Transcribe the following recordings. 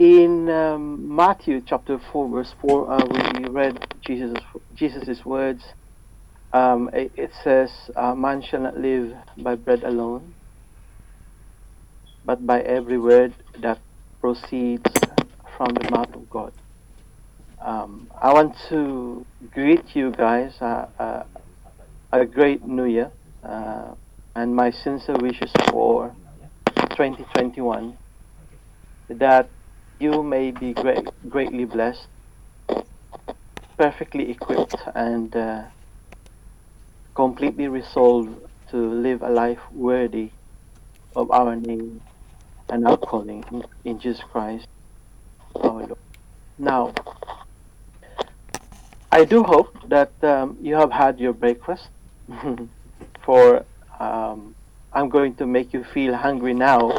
in um, Matthew chapter 4, verse 4, uh, we read Jesus' Jesus's words. Um, it, it says, uh, Man shall not live by bread alone, but by every word that proceeds from the mouth of God. Um, I want to greet you guys uh, uh, a great new year uh, and my sincere wishes for 2021 that you may be great, greatly blessed, perfectly equipped, and uh, completely resolved to live a life worthy of our name and our calling in, Jesus Christ our Lord. Now, I do hope that um, you have had your breakfast. for um, I'm going to make you feel hungry now,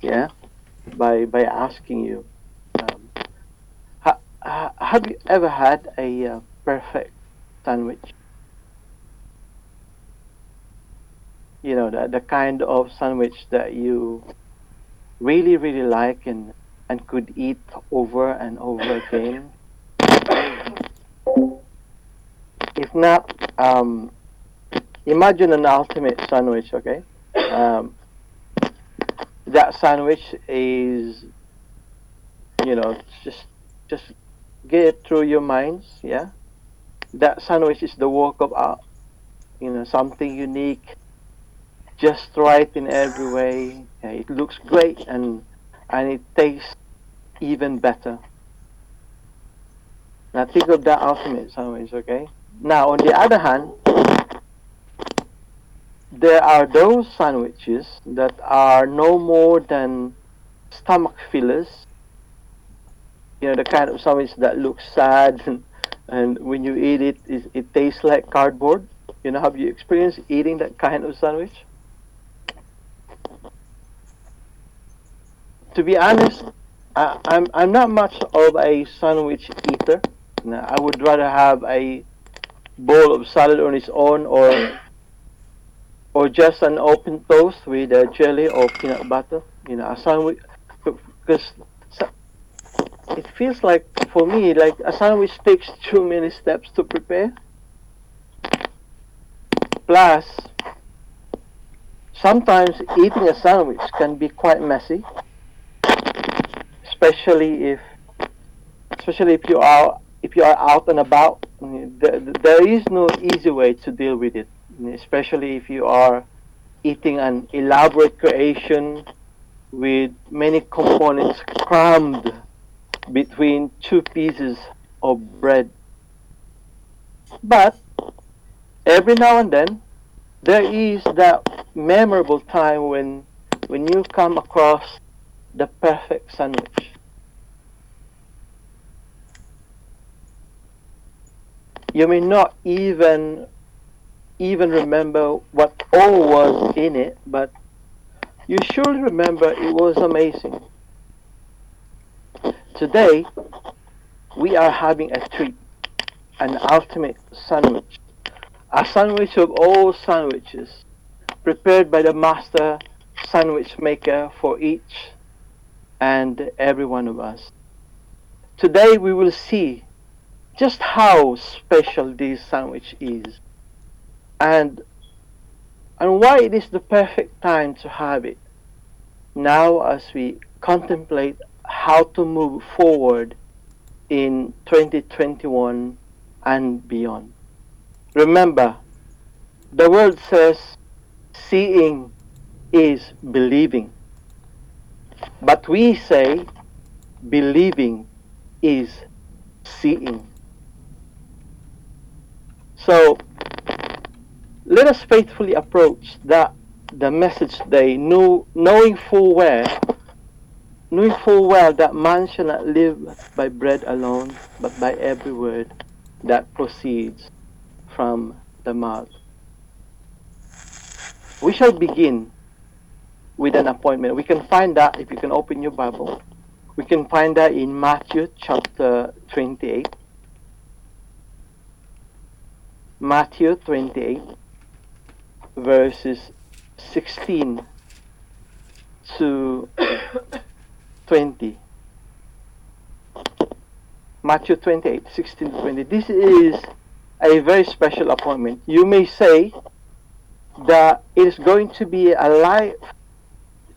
yeah, by by asking you, have you ever had a uh, perfect sandwich? You know, the the kind of sandwich that you really really like and and could eat over and over again. If not, um, imagine an ultimate sandwich, okay? Um, that sandwich is, you know, just just get through your minds, yeah. That sandwich is the work of art, you know, something unique, just right in every way. Yeah, it looks great and and it tastes even better. Now think of that ultimate sandwich, okay? Now on the other hand, there are those sandwiches that are no more than stomach fillers. You know, the kind of sandwich that looks sad and, and when you eat it, it, it tastes like cardboard. You know, have you experienced eating that kind of sandwich? To be honest, I, I'm I'm not much of a sandwich eater. I would rather have a bowl of salad on its own or or just an open toast with a jelly or peanut butter. You know, a sandwich because it feels like for me like a sandwich takes too many steps to prepare. Plus, sometimes eating a sandwich can be quite messy especially if especially if you are if you are out and about there is no easy way to deal with it especially if you are eating an elaborate creation with many components crammed between two pieces of bread but every now and then there is that memorable time when when you come across the perfect sandwich. You may not even even remember what all was in it, but you surely remember it was amazing. Today, we are having a treat, an ultimate sandwich, a sandwich of all sandwiches, prepared by the master sandwich maker for each and every one of us. Today we will see just how special this sandwich is and and why it is the perfect time to have it now as we contemplate how to move forward in 2021 and beyond. Remember, the word says seeing is believing. But we say believing is seeing. So let us faithfully approach that the message today, know, knowing full well, knowing full well that man shall not live by bread alone, but by every word that proceeds from the mouth. We shall begin with an appointment. We can find that if you can open your Bible. We can find that in Matthew chapter 28. Matthew 28, verses 16 to 20. Matthew 28, 16 to 20. This is a very special appointment. You may say that it is going to be a life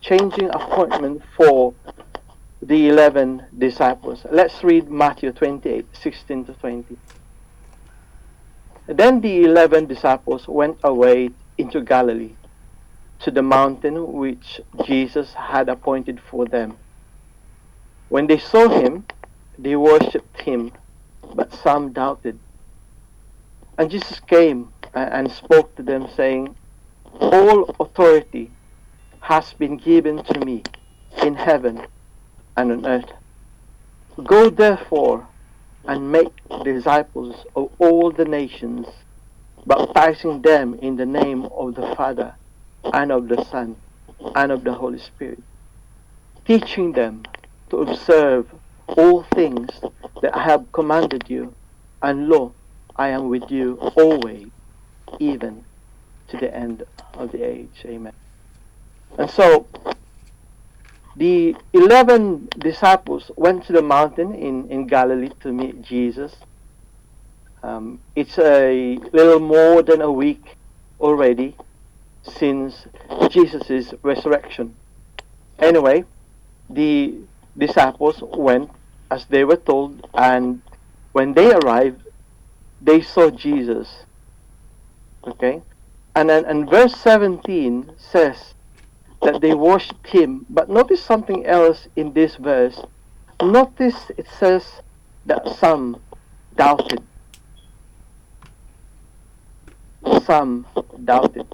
changing appointment for the 11 disciples. Let's read Matthew 28, 16 to 20. Then the 11 disciples went away into Galilee to the mountain which Jesus had appointed for them. When they saw him, they worshipped him, but some doubted. And Jesus came and spoke to them, saying, All authority has been given to me in heaven and on earth. Go therefore and make disciples of all the nations, baptizing them in the name of the Father and of the Son and of the Holy Spirit, teaching them to observe all things that I have commanded you, and lo, I am with you always, even to the end of the age. Amen. And so, the 11 disciples went to the mountain in, in Galilee to meet Jesus. Um, it's a little more than a week already since Jesus' resurrection. Anyway, the disciples went as they were told, and when they arrived, they saw Jesus. Okay? And then and verse 17 says that they worshipped him. But notice something else in this verse. Notice it says that some doubted. Some doubted.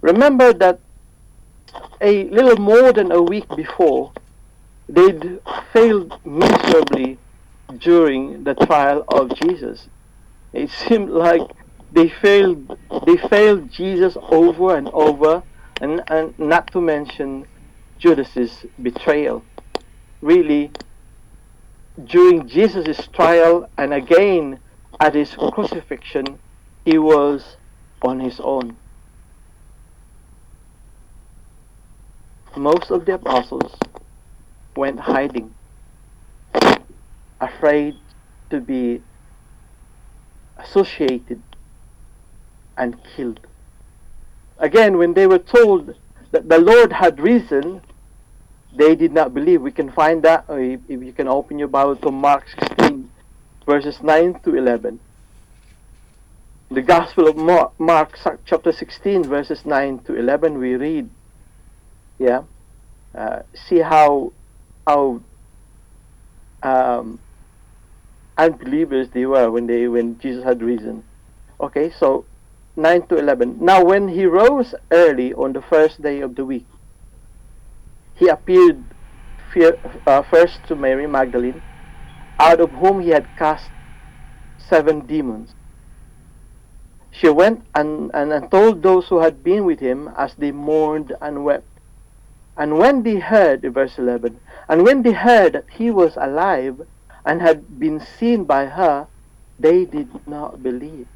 Remember that a little more than a week before, they'd failed miserably during the trial of Jesus. It seemed like they failed they failed Jesus over and over and, and not to mention Judas's betrayal. Really during Jesus' trial and again at his crucifixion he was on his own. Most of the apostles went hiding, afraid to be associated and killed. Again, when they were told that the Lord had risen, they did not believe. We can find that, uh, if, if you can open your Bible to Mark 16, verses 9 to 11. The Gospel of Mark chapter 16, verses 9 to 11, we read, yeah, uh, see how how um, unbelievers they were when they when Jesus had risen. Okay, so 9 to 11. Now, when he rose early on the first day of the week, he appeared fear, uh, first to Mary Magdalene, out of whom he had cast seven demons. She went and, and, and told those who had been with him as they mourned and wept. And when they heard, verse 11, and when they heard that he was alive and had been seen by her, they did not believe.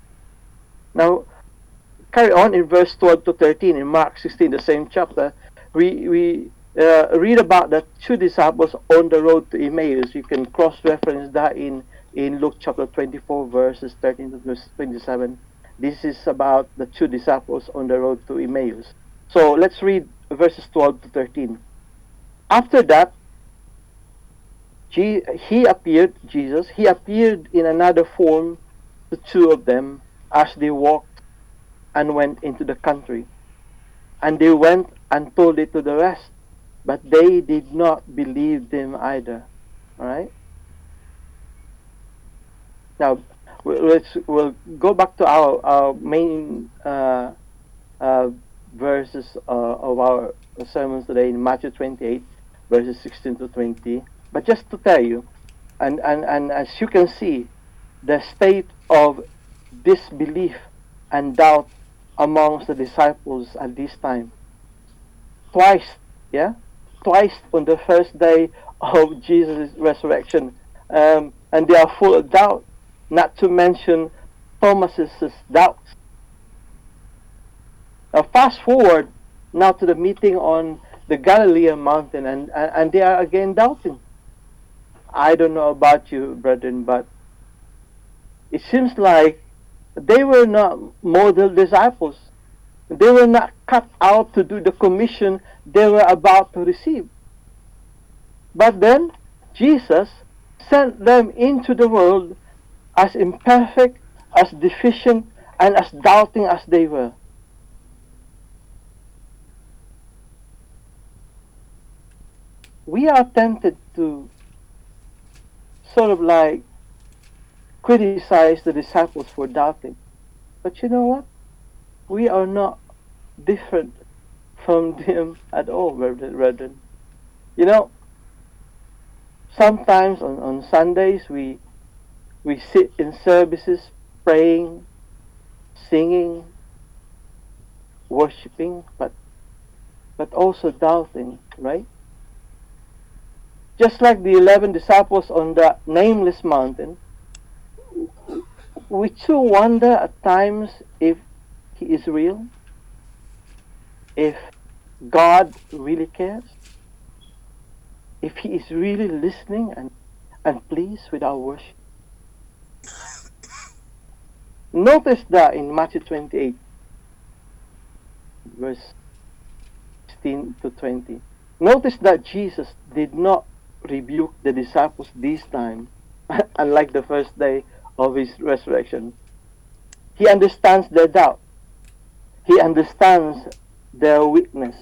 Now, carry on in verse 12 to 13 in Mark 16, the same chapter, we, we uh, read about the two disciples on the road to Emmaus. You can cross-reference that in, in Luke chapter 24, verses 13 to 27. This is about the two disciples on the road to Emmaus. So let's read verses 12 to 13. After that, he appeared, Jesus, he appeared in another form to two of them as they walked and went into the country. And they went and told it to the rest, but they did not believe them either. All right? Now, let's we'll go back to our, our main uh, uh, verses uh, of our sermons today in Matthew 28, verses 16 to 20. But just to tell you, and, and, and as you can see, the state of disbelief and doubt amongst the disciples at this time. Twice, yeah? Twice on the first day of Jesus' resurrection. Um, and they are full of doubt, not to mention Thomas's doubts. Now fast forward now to the meeting on the Galilean mountain and, and, and they are again doubting. I don't know about you, brethren, but it seems like they were not model disciples. They were not cut out to do the commission they were about to receive. But then Jesus sent them into the world as imperfect, as deficient, and as doubting as they were. We are tempted to sort of like criticize the disciples for doubting. But you know what? We are not different from them at all, brethren. You know, sometimes on, on Sundays we we sit in services praying, singing, worshiping, but but also doubting, right? Just like the eleven disciples on the nameless mountain, we too wonder at times if he is real, if God really cares, if he is really listening and, and pleased with our worship. Notice that in Matthew 28, verse 16 to 20. Notice that Jesus did not rebuke the disciples this time, unlike the first day of his resurrection. He understands their doubt. He understands their weakness.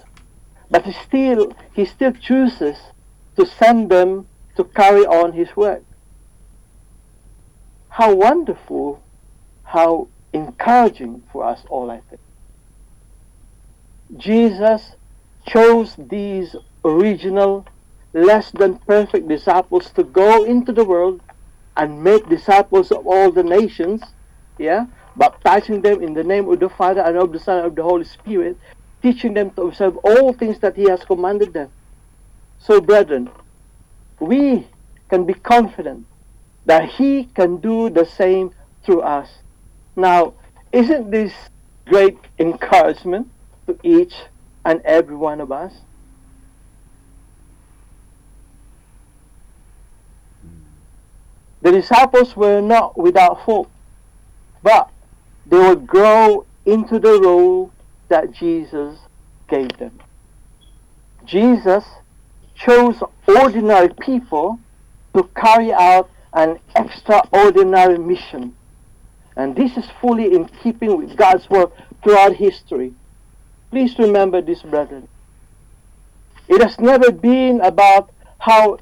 But he still he still chooses to send them to carry on his work. How wonderful, how encouraging for us all, I think. Jesus chose these original less than perfect disciples to go into the world and make disciples of all the nations, yeah, baptizing them in the name of the Father and of the Son and of the Holy Spirit, teaching them to observe all things that He has commanded them. So, brethren, we can be confident that He can do the same through us. Now, isn't this great encouragement to each and every one of us? The disciples were not without hope, but they would grow into the role that Jesus gave them. Jesus chose ordinary people to carry out an extraordinary mission. And this is fully in keeping with God's work throughout history. Please remember this, brethren. It has never been about how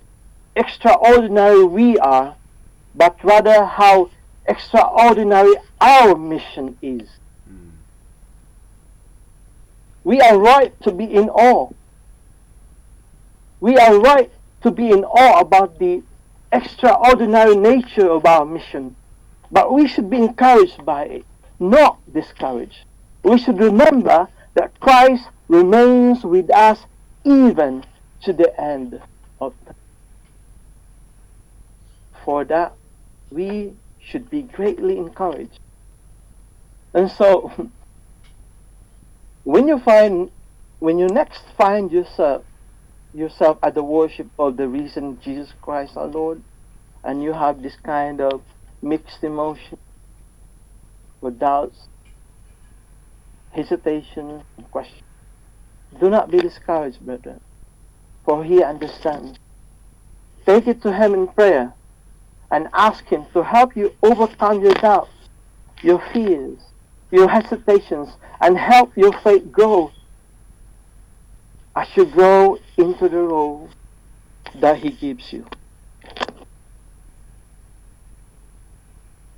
extraordinary we are, but rather how extraordinary our mission is. Mm. We are right to be in awe. We are right to be in awe about the extraordinary nature of our mission. But we should be encouraged by it, not discouraged. We should remember that Christ remains with us even to the end of time. For that, we should be greatly encouraged. And so, when you find, when you next find yourself, yourself at the worship of the risen Jesus Christ our Lord, and you have this kind of mixed emotion, or doubts, hesitation, and question, do not be discouraged, brethren, for He understands. Take it to Him in prayer and ask Him to help you overcome your doubts, your fears, your hesitations, and help your faith grow as you grow into the role that He gives you.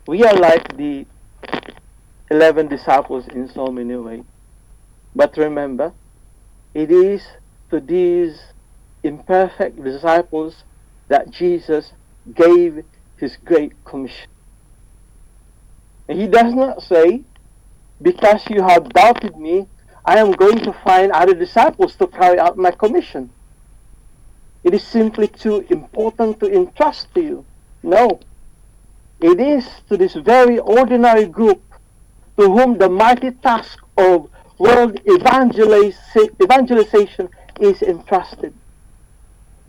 We are like the 11 disciples in so many ways. But remember, it is to these imperfect disciples that Jesus gave his great commission. And he does not say, because you have doubted me, I am going to find other disciples to carry out my commission. It is simply too important to entrust to you. No. It is to this very ordinary group to whom the mighty task of world evangelization is entrusted.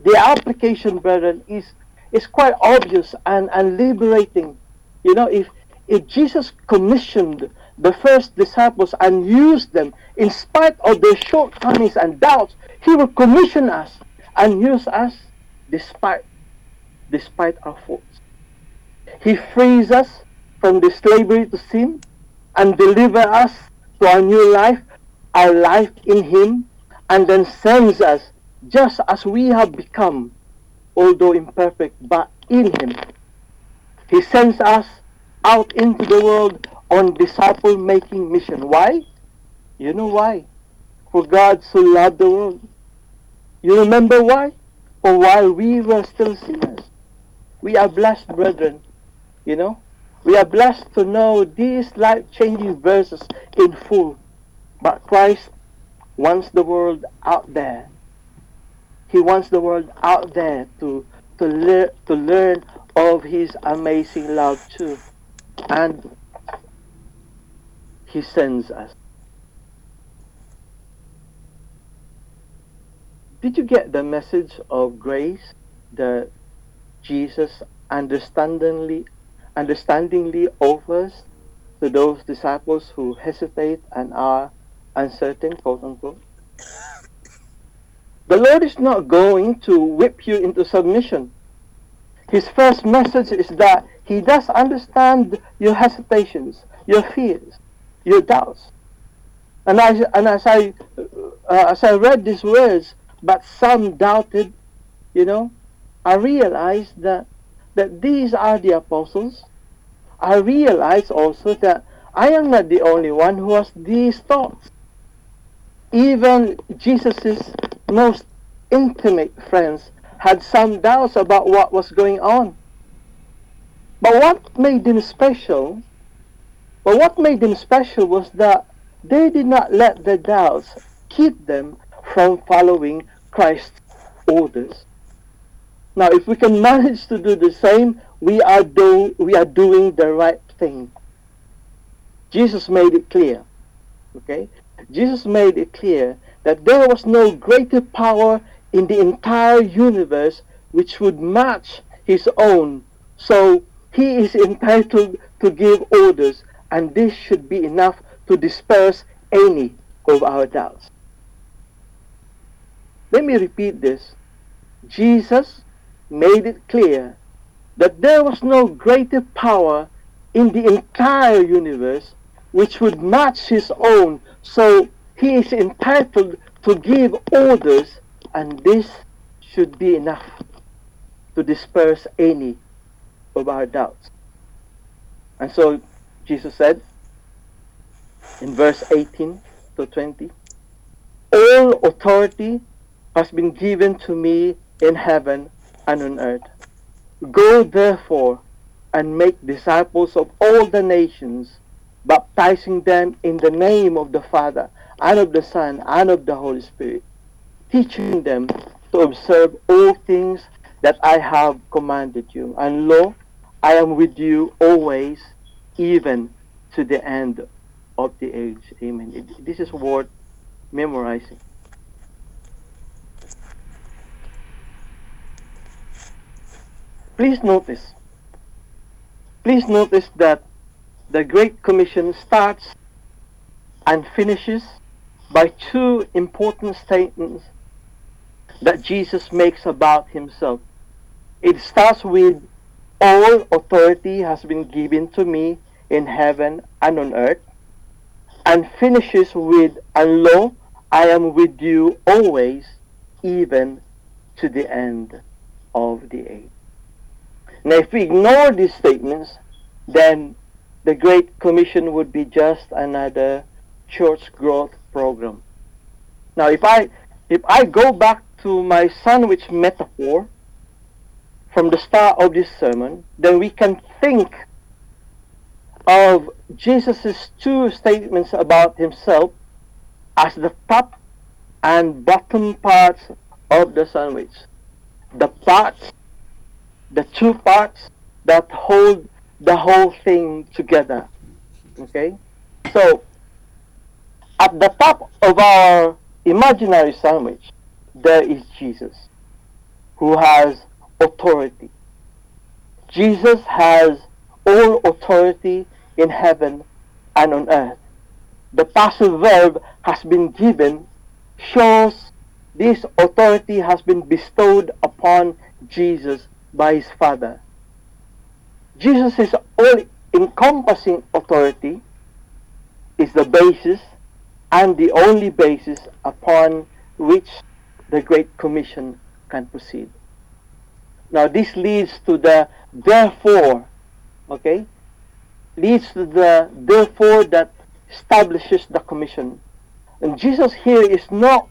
The application, brethren, is it's quite obvious and, and liberating. You know, if if Jesus commissioned the first disciples and used them in spite of their shortcomings and doubts, he will commission us and use us despite despite our faults. He frees us from the slavery to sin and deliver us to our new life, our life in him, and then sends us just as we have become, although imperfect, but in him. He sends us out into the world on disciple making mission. Why? You know why? For God so loved the world. You remember why? For while we were still sinners. We are blessed, brethren. You know? We are blessed to know these life changing verses in full. But Christ wants the world out there. He wants the world out there to, to, le- to learn of His amazing love too. And He sends us. Did you get the message of grace that Jesus understandingly, understandingly offers to those disciples who hesitate and are uncertain, quote unquote? The Lord is not going to whip you into submission. His first message is that He does understand your hesitations, your fears, your doubts. And as, and as I uh, as I read these words, but some doubted, you know, I realized that that these are the apostles. I realized also that I am not the only one who has these thoughts. Even Jesus' most intimate friends had some doubts about what was going on. But what made them special, but what made them special was that they did not let their doubts keep them from following Christ's orders. Now, if we can manage to do the same, we are, do, we are doing the right thing. Jesus made it clear. Okay? Jesus made it clear that there was no greater power in the entire universe which would match his own. So he is entitled to give orders, and this should be enough to disperse any of our doubts. Let me repeat this. Jesus made it clear that there was no greater power in the entire universe which would match his own. So he is entitled to give orders, and this should be enough to disperse any of our doubts. And so Jesus said in verse 18 to 20, All authority has been given to me in heaven and on earth. Go therefore and make disciples of all the nations, baptizing them in the name of the Father, and of the Son, and of the Holy Spirit, teaching them to observe all things that I have commanded you. And lo, I am with you always, even to the end of the age. Amen. This is worth memorizing. Please notice, please notice that the Great Commission starts and finishes by two important statements that Jesus makes about himself. It starts with, All authority has been given to me in heaven and on earth, and finishes with, And lo, I am with you always, even to the end of the age. Now, if we ignore these statements, then the Great Commission would be just another church growth program. Now, if I if I go back to my sandwich metaphor from the start of this sermon, then we can think of Jesus' two statements about himself as the top and bottom parts of the sandwich. The parts the two parts that hold the whole thing together. Okay? So, at the top of our imaginary sandwich, there is Jesus, who has authority. Jesus has all authority in heaven and on earth. The passive verb has been given shows this authority has been bestowed upon Jesus by his Father. Jesus' all encompassing authority is the basis and the only basis upon which the Great Commission can proceed. Now this leads to the therefore, okay? Leads to the therefore that establishes the commission. And Jesus here is not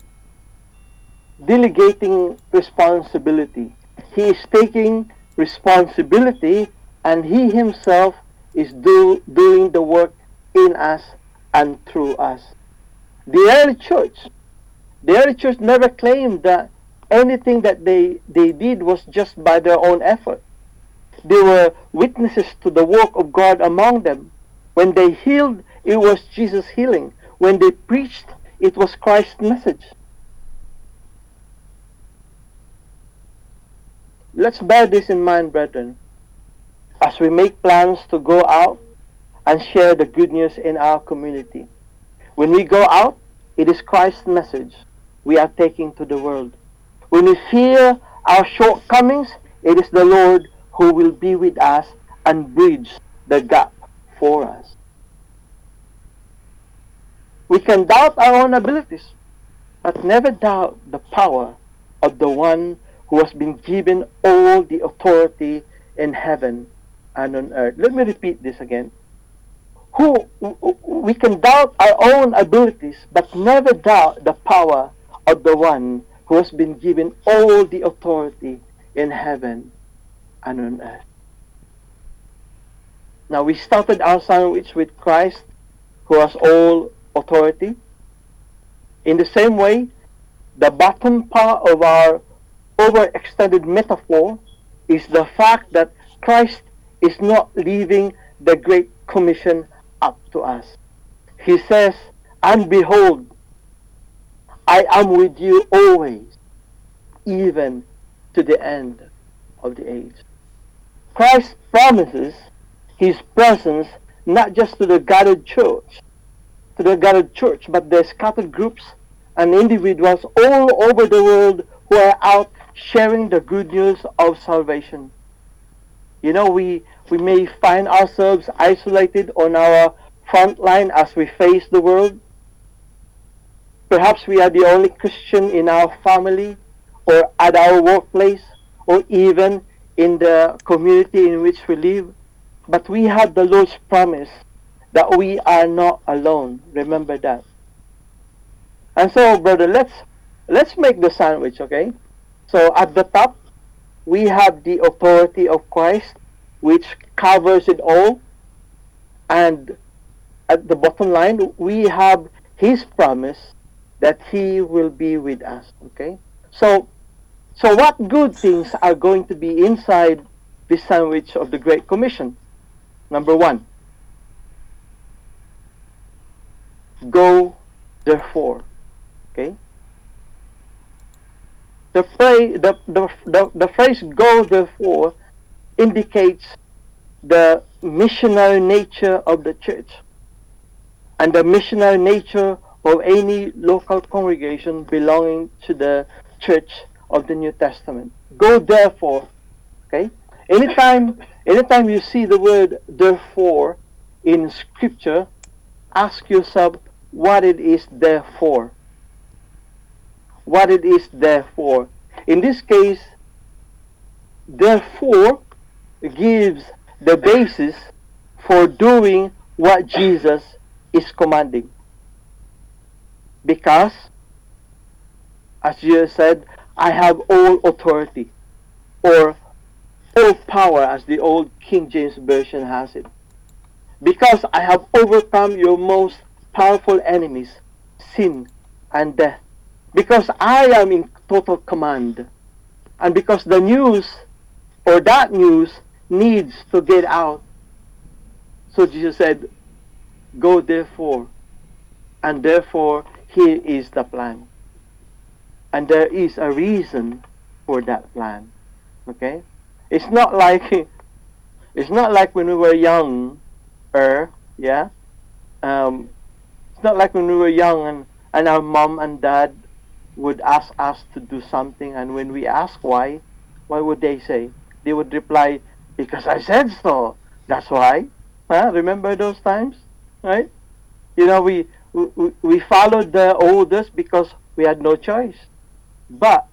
delegating responsibility. He is taking responsibility and he himself is do, doing the work in us and through us. The early church, the early church never claimed that anything that they, they did was just by their own effort. They were witnesses to the work of God among them. When they healed, it was Jesus' healing. When they preached, it was Christ's message. Let's bear this in mind, brethren, as we make plans to go out and share the good news in our community. When we go out, it is Christ's message we are taking to the world. When we fear our shortcomings, it is the Lord who will be with us and bridge the gap for us. We can doubt our own abilities, but never doubt the power of the one who has been given all the authority in heaven and on earth. Uh, let me repeat this again. Who we can doubt our own abilities, but never doubt the power of the one who has been given all the authority in heaven and on earth. Now we started our sandwich with Christ, who has all authority. In the same way, the bottom part of our overextended metaphor is the fact that Christ is not leaving the Great Commission up to us. He says, And behold, I am with you always, even to the end of the age. Christ promises his presence not just to the gathered church, to the gathered church, but the scattered groups and individuals all over the world who are out sharing the good news of salvation. You know, we, we may find ourselves isolated on our front line as we face the world. Perhaps we are the only Christian in our family or at our workplace or even in the community in which we live. But we have the Lord's promise that we are not alone. Remember that. And so, brother, let's let's make the sandwich, okay? So at the top, we have the authority of Christ, which covers it all. And at the bottom line, we have his promise that he will be with us. Okay? So, so what good things are going to be inside this sandwich of the Great Commission? Number one, go therefore. Okay? The phrase, the, the, the, the phrase go therefore indicates the missionary nature of the church and the missionary nature of any local congregation belonging to the church of the New Testament. Go therefore, okay? Anytime, anytime you see the word therefore in scripture, ask yourself what it is therefore what it is therefore. In this case, therefore gives the basis for doing what Jesus is commanding. Because, as Jesus said, I have all authority, or all power, as the old King James Version has it. Because I have overcome your most powerful enemies, sin and death because I am in total command. And because the news or that news needs to get out. So Jesus said, Go therefore. And therefore, here is the plan. And there is a reason for that plan. Okay? It's not like It's not like when we were young, er, yeah. Um, it's not like when we were young and, and our mom and dad would ask us to do something, and when we ask why, what would they say? They would reply, "Because I said so. That's why." Huh? Remember those times, right? You know, we we, we followed the orders because we had no choice. But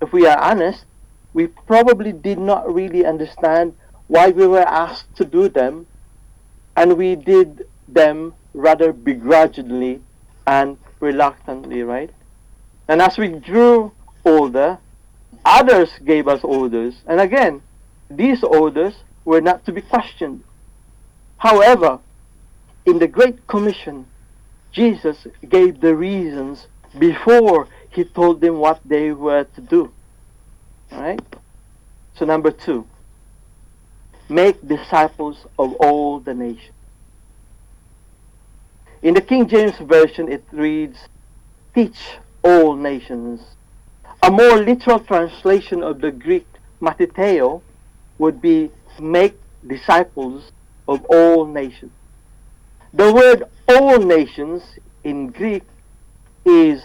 if we are honest, we probably did not really understand why we were asked to do them, and we did them rather begrudgingly and reluctantly, right? And as we grew older, others gave us orders. And again, these orders were not to be questioned. However, in the Great Commission, Jesus gave the reasons before he told them what they were to do. Alright? So number two, make disciples of all the nations. In the King James Version, it reads, teach all nations. A more literal translation of the Greek matitheo would be make disciples of all nations. The word all nations in Greek is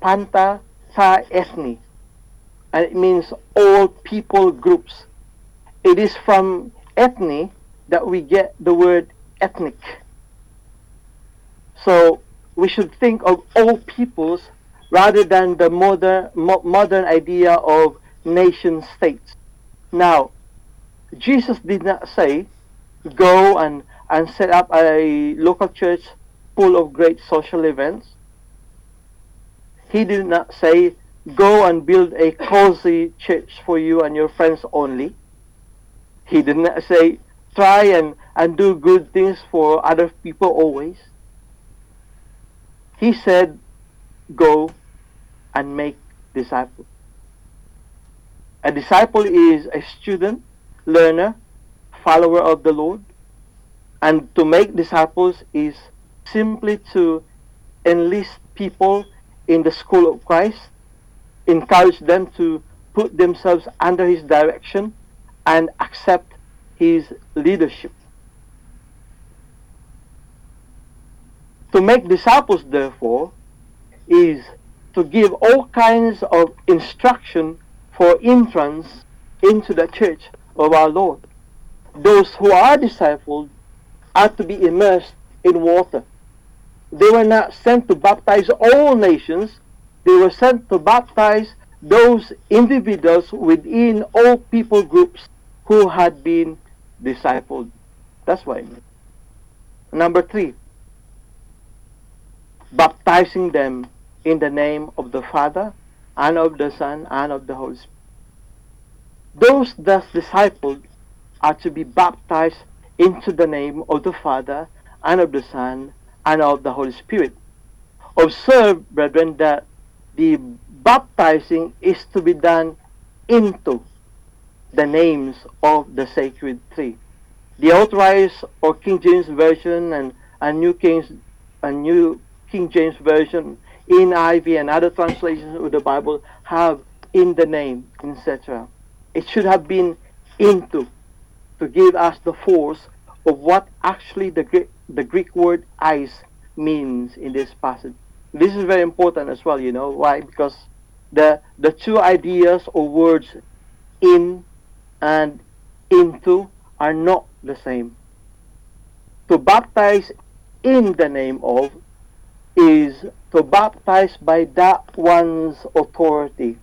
panta ta ethni, and it means all people groups. It is from ethne that we get the word ethnic. So we should think of all peoples rather than the modern, mo- modern idea of nation states. Now, Jesus did not say, go and, and set up a local church full of great social events. He did not say, go and build a cozy church for you and your friends only. He did not say, try and, and do good things for other people always. He said, go and make disciples. A disciple is a student, learner, follower of the Lord. And to make disciples is simply to enlist people in the school of Christ, encourage them to put themselves under his direction and accept his leadership. To make disciples, therefore, is to give all kinds of instruction for entrance into the church of our Lord. Those who are discipled are to be immersed in water. They were not sent to baptize all nations, they were sent to baptize those individuals within all people groups who had been discipled. That's why. Number three, baptizing them in the name of the Father and of the Son and of the Holy Spirit. Those thus discipled are to be baptized into the name of the Father and of the Son and of the Holy Spirit. Observe, brethren, that the baptizing is to be done into the names of the sacred three. The authorized or King James Version and a New King's a New King James Version, NIV, and other translations of the Bible have in the name, etc. It should have been into to give us the force of what actually the Greek, the Greek word eis means in this passage. This is very important as well, you know. Why? Because the the two ideas or words in and into are not the same. To baptize in the name of is to baptize by that one's authority.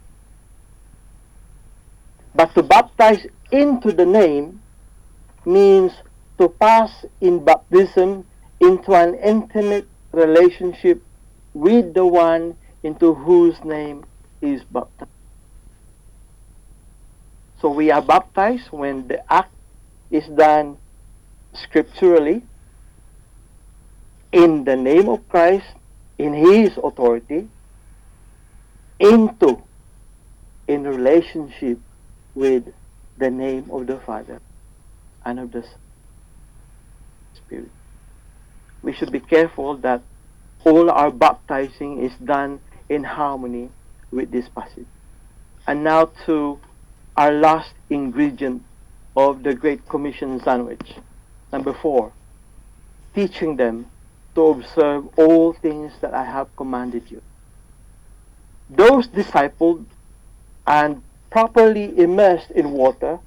But to baptize into the name means to pass in baptism into an intimate relationship with the one into whose name is baptized. So we are baptized when the act is done scripturally in the name of Christ, in His authority, into in relationship with the name of the Father and of the Spirit. We should be careful that all our baptizing is done in harmony with this passage. And now to our last ingredient of the Great Commission sandwich. Number four, teaching them to observe all things that I have commanded you. Those discipled and properly immersed in water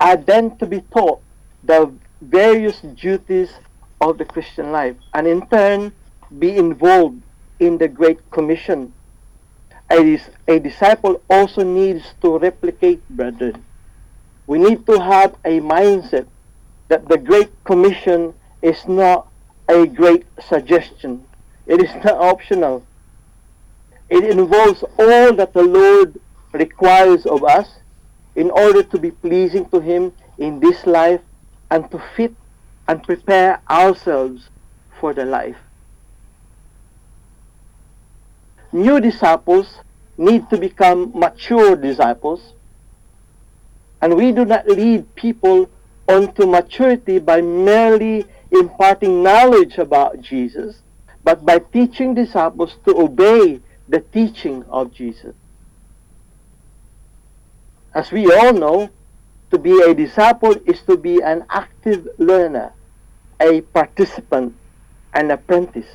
are then to be taught the various duties of the Christian life and in turn be involved in the Great Commission. A, a disciple also needs to replicate, brethren. We need to have a mindset that the Great Commission is not a great suggestion. It is not optional. It involves all that the Lord requires of us in order to be pleasing to Him in this life and to fit and prepare ourselves for the life. New disciples need to become mature disciples, and we do not lead people onto maturity by merely imparting knowledge about Jesus, but by teaching disciples to obey the teaching of Jesus. As we all know, to be a disciple is to be an active learner, a participant, an apprentice.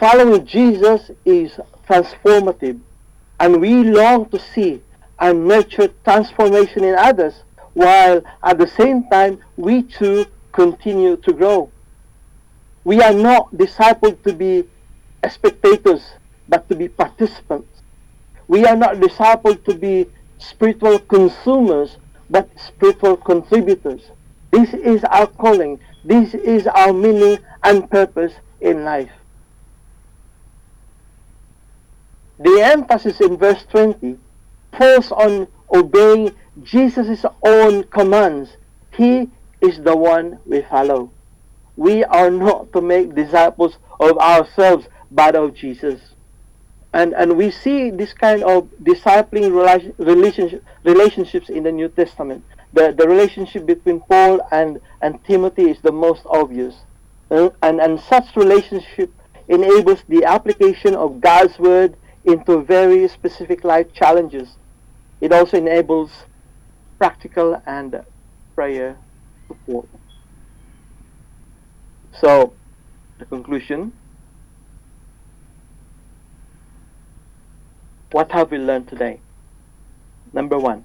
Following Jesus is transformative, and we long to see and nurture transformation in others, while at the same time we too continue to grow. We are not discipled to be spectators, but to be participants. We are not discipled to be spiritual consumers, but spiritual contributors. This is our calling. This is our meaning and purpose in life. The emphasis in verse 20 falls on obeying Jesus' own commands. He is the one we follow. We are not to make disciples of ourselves, but of Jesus. And, and we see this kind of discipling relationship, relationships in the New Testament. The, the relationship between Paul and, and Timothy is the most obvious. Uh, and, and such relationship enables the application of God's word into very specific life challenges. It also enables practical and prayer support. So, the conclusion What have we learned today? Number one,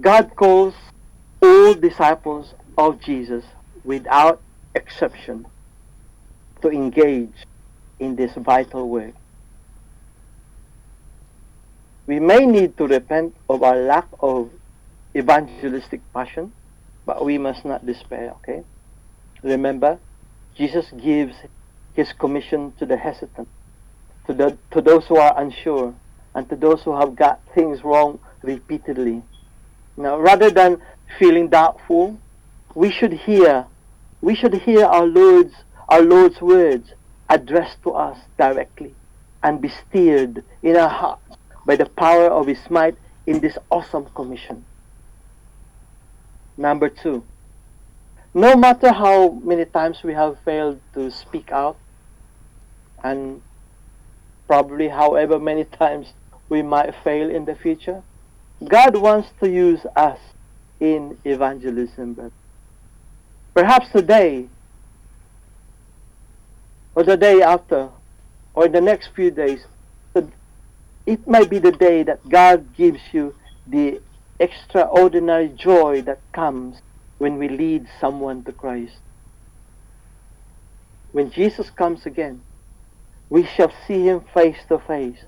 God calls all disciples of Jesus without exception to engage in this vital work. We may need to repent of our lack of evangelistic passion, but we must not despair, okay? Remember, Jesus gives his commission to the hesitant, to, the, to those who are unsure, and to those who have got things wrong repeatedly. Now, rather than feeling doubtful, we should hear, we should hear our Lord's, our Lord's words addressed to us directly and be steered in our hearts by the power of His might in this awesome commission. Number two, no matter how many times we have failed to speak out, and probably however many times we might fail in the future, God wants to use us in evangelism. But perhaps today, or the day after, or in the next few days, it might be the day that God gives you the extraordinary joy that comes when we lead someone to Christ. When Jesus comes again, we shall see him face to face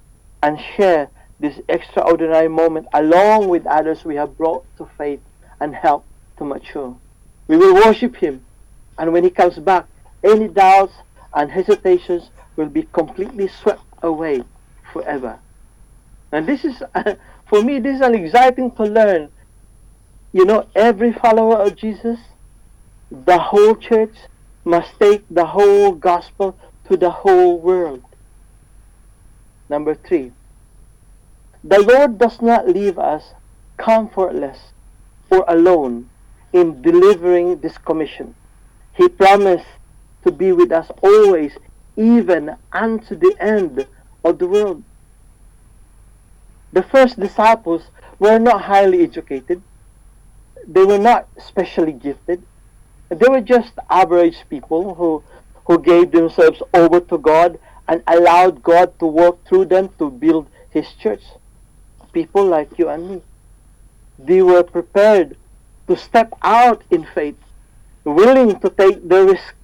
and share this extraordinary moment along with others we have brought to faith and helped to mature. We will worship him, and when he comes back, any doubts and hesitations will be completely swept away forever. And this is, for me, this is an exciting to learn you know, every follower of Jesus, the whole church must take the whole gospel to the whole world. Number three, the Lord does not leave us comfortless or alone in delivering this commission. He promised to be with us always, even unto the end of the world. The first disciples were not highly educated. They were not specially gifted. They were just average people who, who gave themselves over to God and allowed God to work through them to build His church. People like you and me. They were prepared to step out in faith, willing to take the risk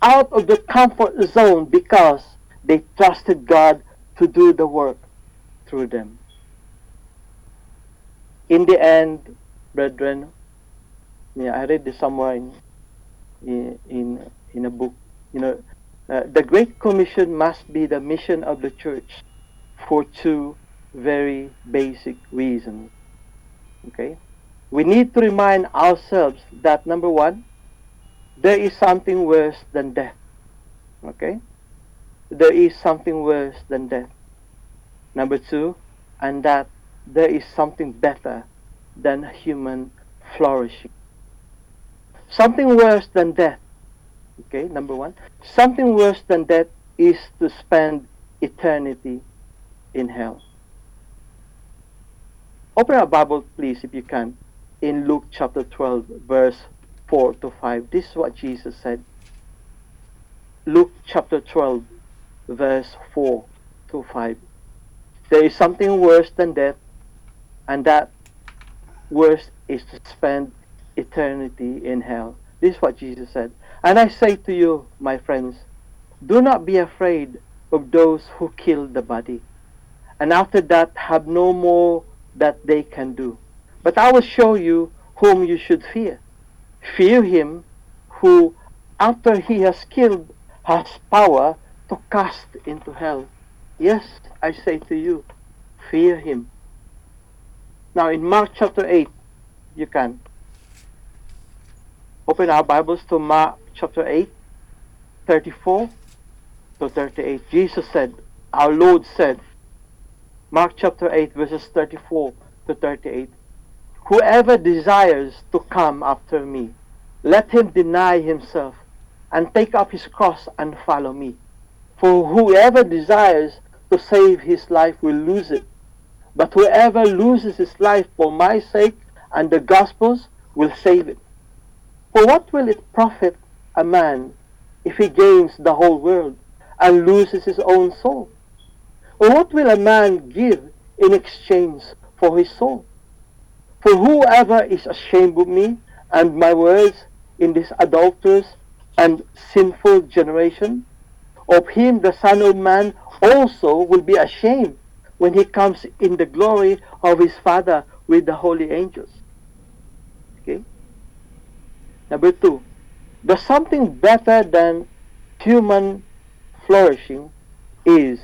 out of the comfort zone because they trusted God to do the work through them. In the end, brethren, yeah, I read this somewhere in in in a book. You know, uh, the Great Commission must be the mission of the church for two very basic reasons. Okay, we need to remind ourselves that number one, there is something worse than death. Okay, there is something worse than death. Number two, and that there is something better than human flourishing. Something worse than death. Okay, number one. Something worse than death is to spend eternity in hell. Open our Bible, please, if you can, in Luke chapter 12, verse 4 to 5. This is what Jesus said. Luke chapter 12, verse 4 to 5. There is something worse than death, and that worse is to spend eternity in hell. This is what Jesus said. And I say to you, my friends, do not be afraid of those who kill the body, and after that have no more that they can do. But I will show you whom you should fear. Fear him who, after he has killed, has power to cast into hell. Yes, I say to you, fear him. Now in Mark chapter 8, you can open our Bibles to Mark chapter 8, 34 to 38. Jesus said, our Lord said, Mark chapter 8, verses 34 to 38. Whoever desires to come after me, let him deny himself and take up his cross and follow me. For whoever desires to save his life will lose it. But whoever loses his life for my sake and the gospel's will save it. For what will it profit a man if he gains the whole world and loses his own soul? Or what will a man give in exchange for his soul? For whoever is ashamed of me and my words in this adulterous and sinful generation, of him the Son of Man also will be ashamed when he comes in the glory of his Father with the holy angels. Okay? Number two, the something better than human flourishing is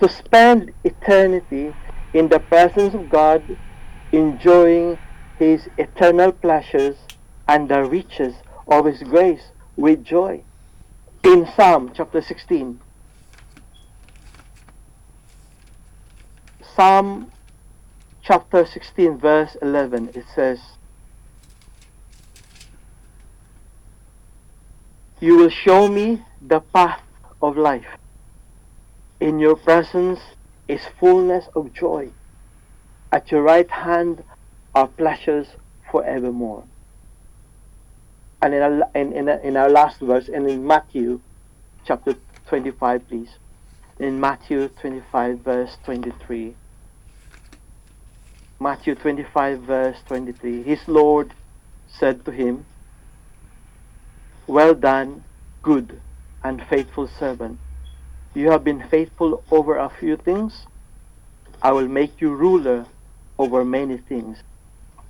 to spend eternity in the presence of God, enjoying his eternal pleasures and the riches of his grace with joy. In Psalm chapter 16, Psalm chapter 16 verse 11 it says You will show me the path of life. In your presence is fullness of joy. At your right hand are pleasures forevermore. And in our, in, in, in our last verse, and in Matthew chapter 25, please. In Matthew 25, verse 23. Matthew 25, verse 23. His Lord said to him, Well done, good and faithful servant. You have been faithful over a few things. I will make you ruler over many things.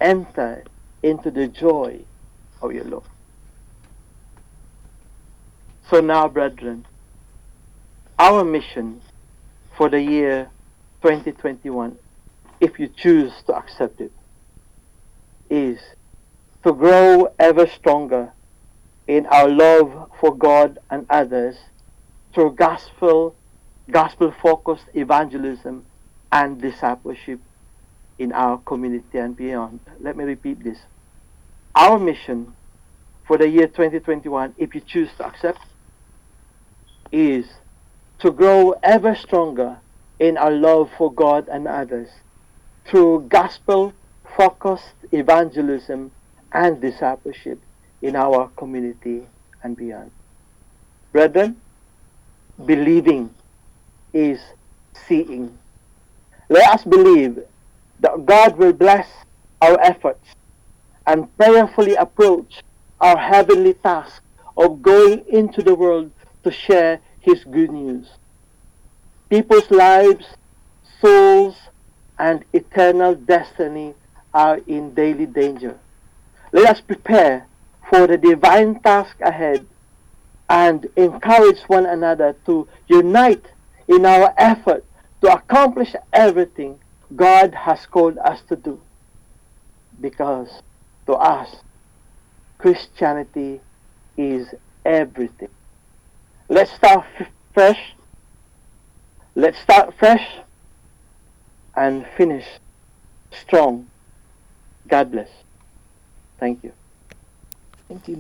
Enter into the joy of your Lord. So now, brethren, our mission for the year 2021, if you choose to accept it, is to grow ever stronger in our love for God and others through gospel, gospel focused evangelism and discipleship in our community and beyond. Let me repeat this. Our mission for the year 2021, if you choose to accept, is to grow ever stronger in our love for God and others through gospel focused evangelism and discipleship in our community and beyond. Brethren, believing is seeing. Let us believe that God will bless our efforts and prayerfully approach our heavenly task of going into the world to share His good news. People's lives, souls, and eternal destiny are in daily danger. Let us prepare for the divine task ahead and encourage one another to unite in our effort to accomplish everything God has called us to do. Because to us, Christianity is everything. Let's start f- fresh. Let's start fresh and finish strong. God bless. Thank you. Thank you,